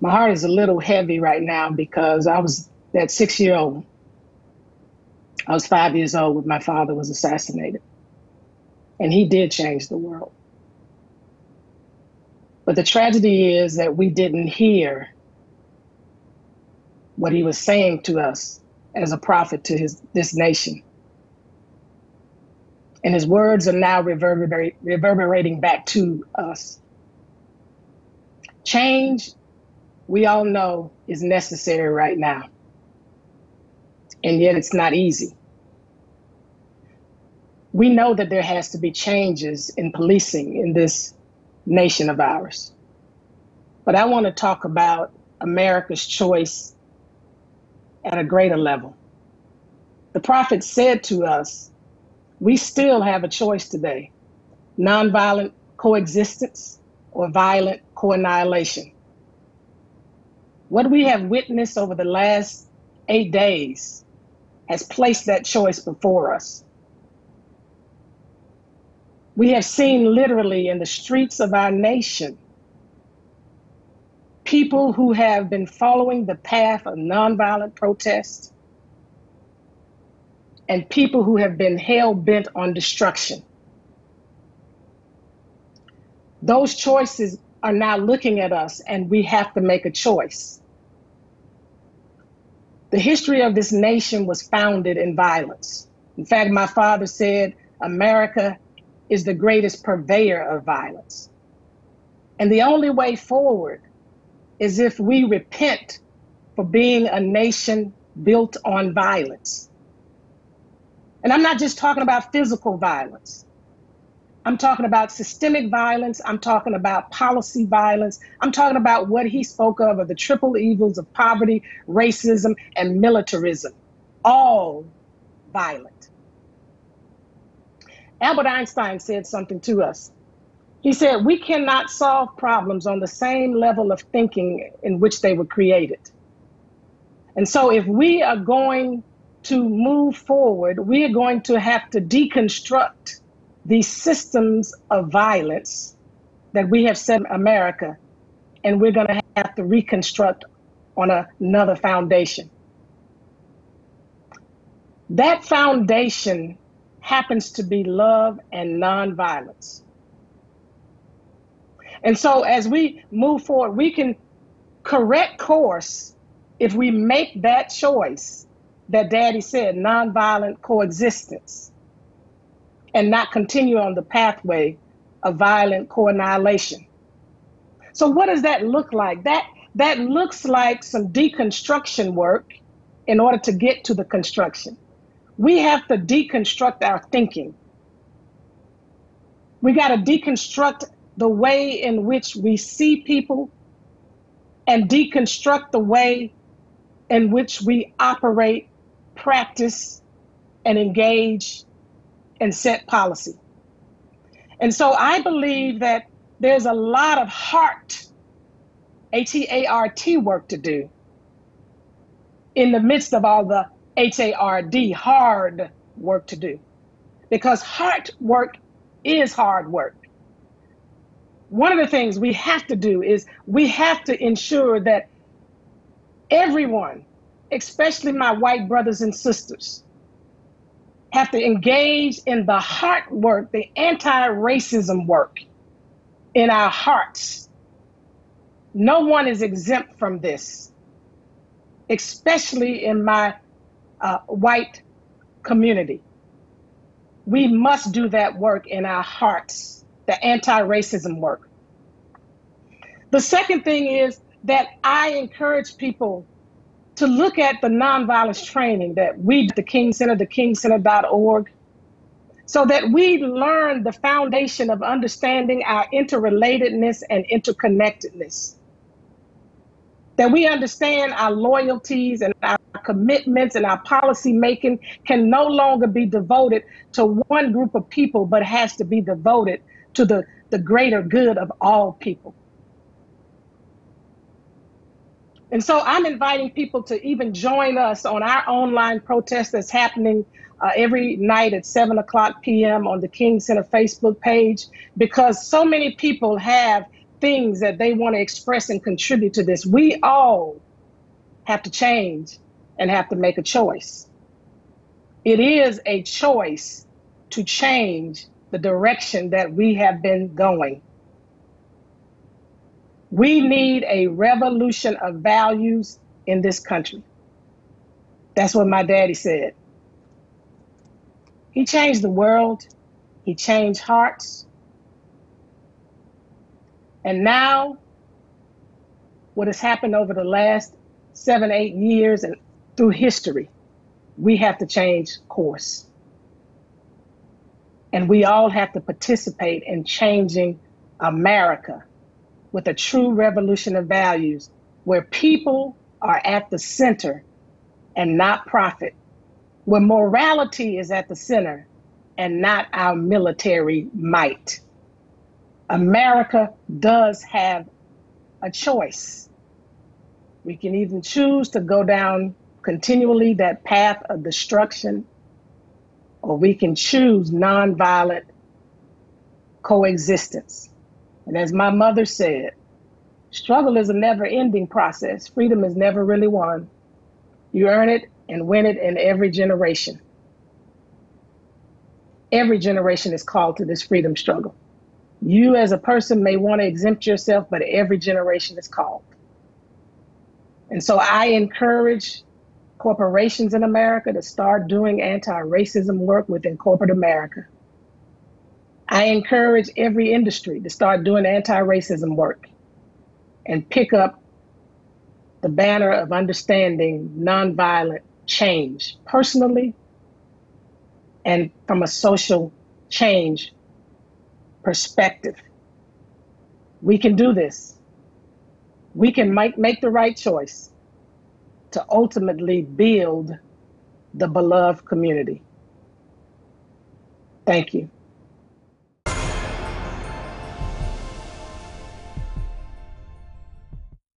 My heart is a little heavy right now because I was that six year old. I was five years old when my father was assassinated. And he did change the world. But the tragedy is that we didn't hear what he was saying to us as a prophet to his this nation. And his words are now reverberating back to us. Change, we all know, is necessary right now. And yet it's not easy. We know that there has to be changes in policing in this nation of ours. But I want to talk about America's choice at a greater level. The prophet said to us, we still have a choice today nonviolent coexistence or violent co annihilation. What we have witnessed over the last eight days has placed that choice before us. We have seen literally in the streets of our nation people who have been following the path of nonviolent protest and people who have been hell bent on destruction. Those choices are now looking at us, and we have to make a choice. The history of this nation was founded in violence. In fact, my father said America is the greatest purveyor of violence. And the only way forward is if we repent for being a nation built on violence. And I'm not just talking about physical violence. I'm talking about systemic violence. I'm talking about policy violence. I'm talking about what he spoke of of the triple evils of poverty, racism, and militarism, all violent. Albert Einstein said something to us. He said, We cannot solve problems on the same level of thinking in which they were created. And so, if we are going to move forward, we are going to have to deconstruct these systems of violence that we have set in America, and we're going to have to reconstruct on another foundation. That foundation happens to be love and nonviolence. And so, as we move forward, we can correct course if we make that choice that daddy said nonviolent coexistence and not continue on the pathway of violent co-annihilation. So what does that look like? That that looks like some deconstruction work in order to get to the construction. We have to deconstruct our thinking. We got to deconstruct the way in which we see people and deconstruct the way in which we operate practice, and engage and set policy. And so I believe mm. that there's a lot of heart, H E A R T work to do in the midst of all the H A R D, hard work to do. Because heart work is hard work. One of the things we have to do is we have to ensure that everyone especially my white brothers and sisters, have to engage in the heart work, the anti racism work in our hearts. No one is exempt from this, especially in my uh, white community. We must do that work in our hearts, the anti racism work. The second thing is that I encourage people to look at the nonviolence training that we, the King Center, the kingcenter.org, so that we learn the foundation of understanding our interrelatedness and interconnectedness. That we understand our loyalties and our commitments and our policy making can no longer be devoted to one group of people, but has to be devoted to the, the greater good of all people. And so I'm inviting people to even join us on our online protest that's happening uh, every night at 7 o'clock p.m. on the King Center Facebook page because so many people have things that they want to express and contribute to this. We all have to change and have to make a choice. It is a choice to change the direction that we have been going. We need a revolution of values in this country. That's what my daddy said. He changed the world, he changed hearts. And now, what has happened over the last seven, eight years and through history, we have to change course. And we all have to participate in changing America with a true revolution of values where people are at the center and not profit, where morality is at the center and not our military might. America does have a choice. We can even choose to go down continually that path of destruction, or we can choose nonviolent coexistence. And as my mother said, struggle is a never ending process. Freedom is never really won. You earn it and win it in every generation. Every generation is called to this freedom struggle. You, as a person, may want to exempt yourself, but every generation is called. And so I encourage corporations in America to start doing anti racism work within corporate America. I encourage every industry to start doing anti racism work and pick up the banner of understanding nonviolent change personally and from a social change perspective. We can do this. We can make, make the right choice to ultimately build the beloved community. Thank you.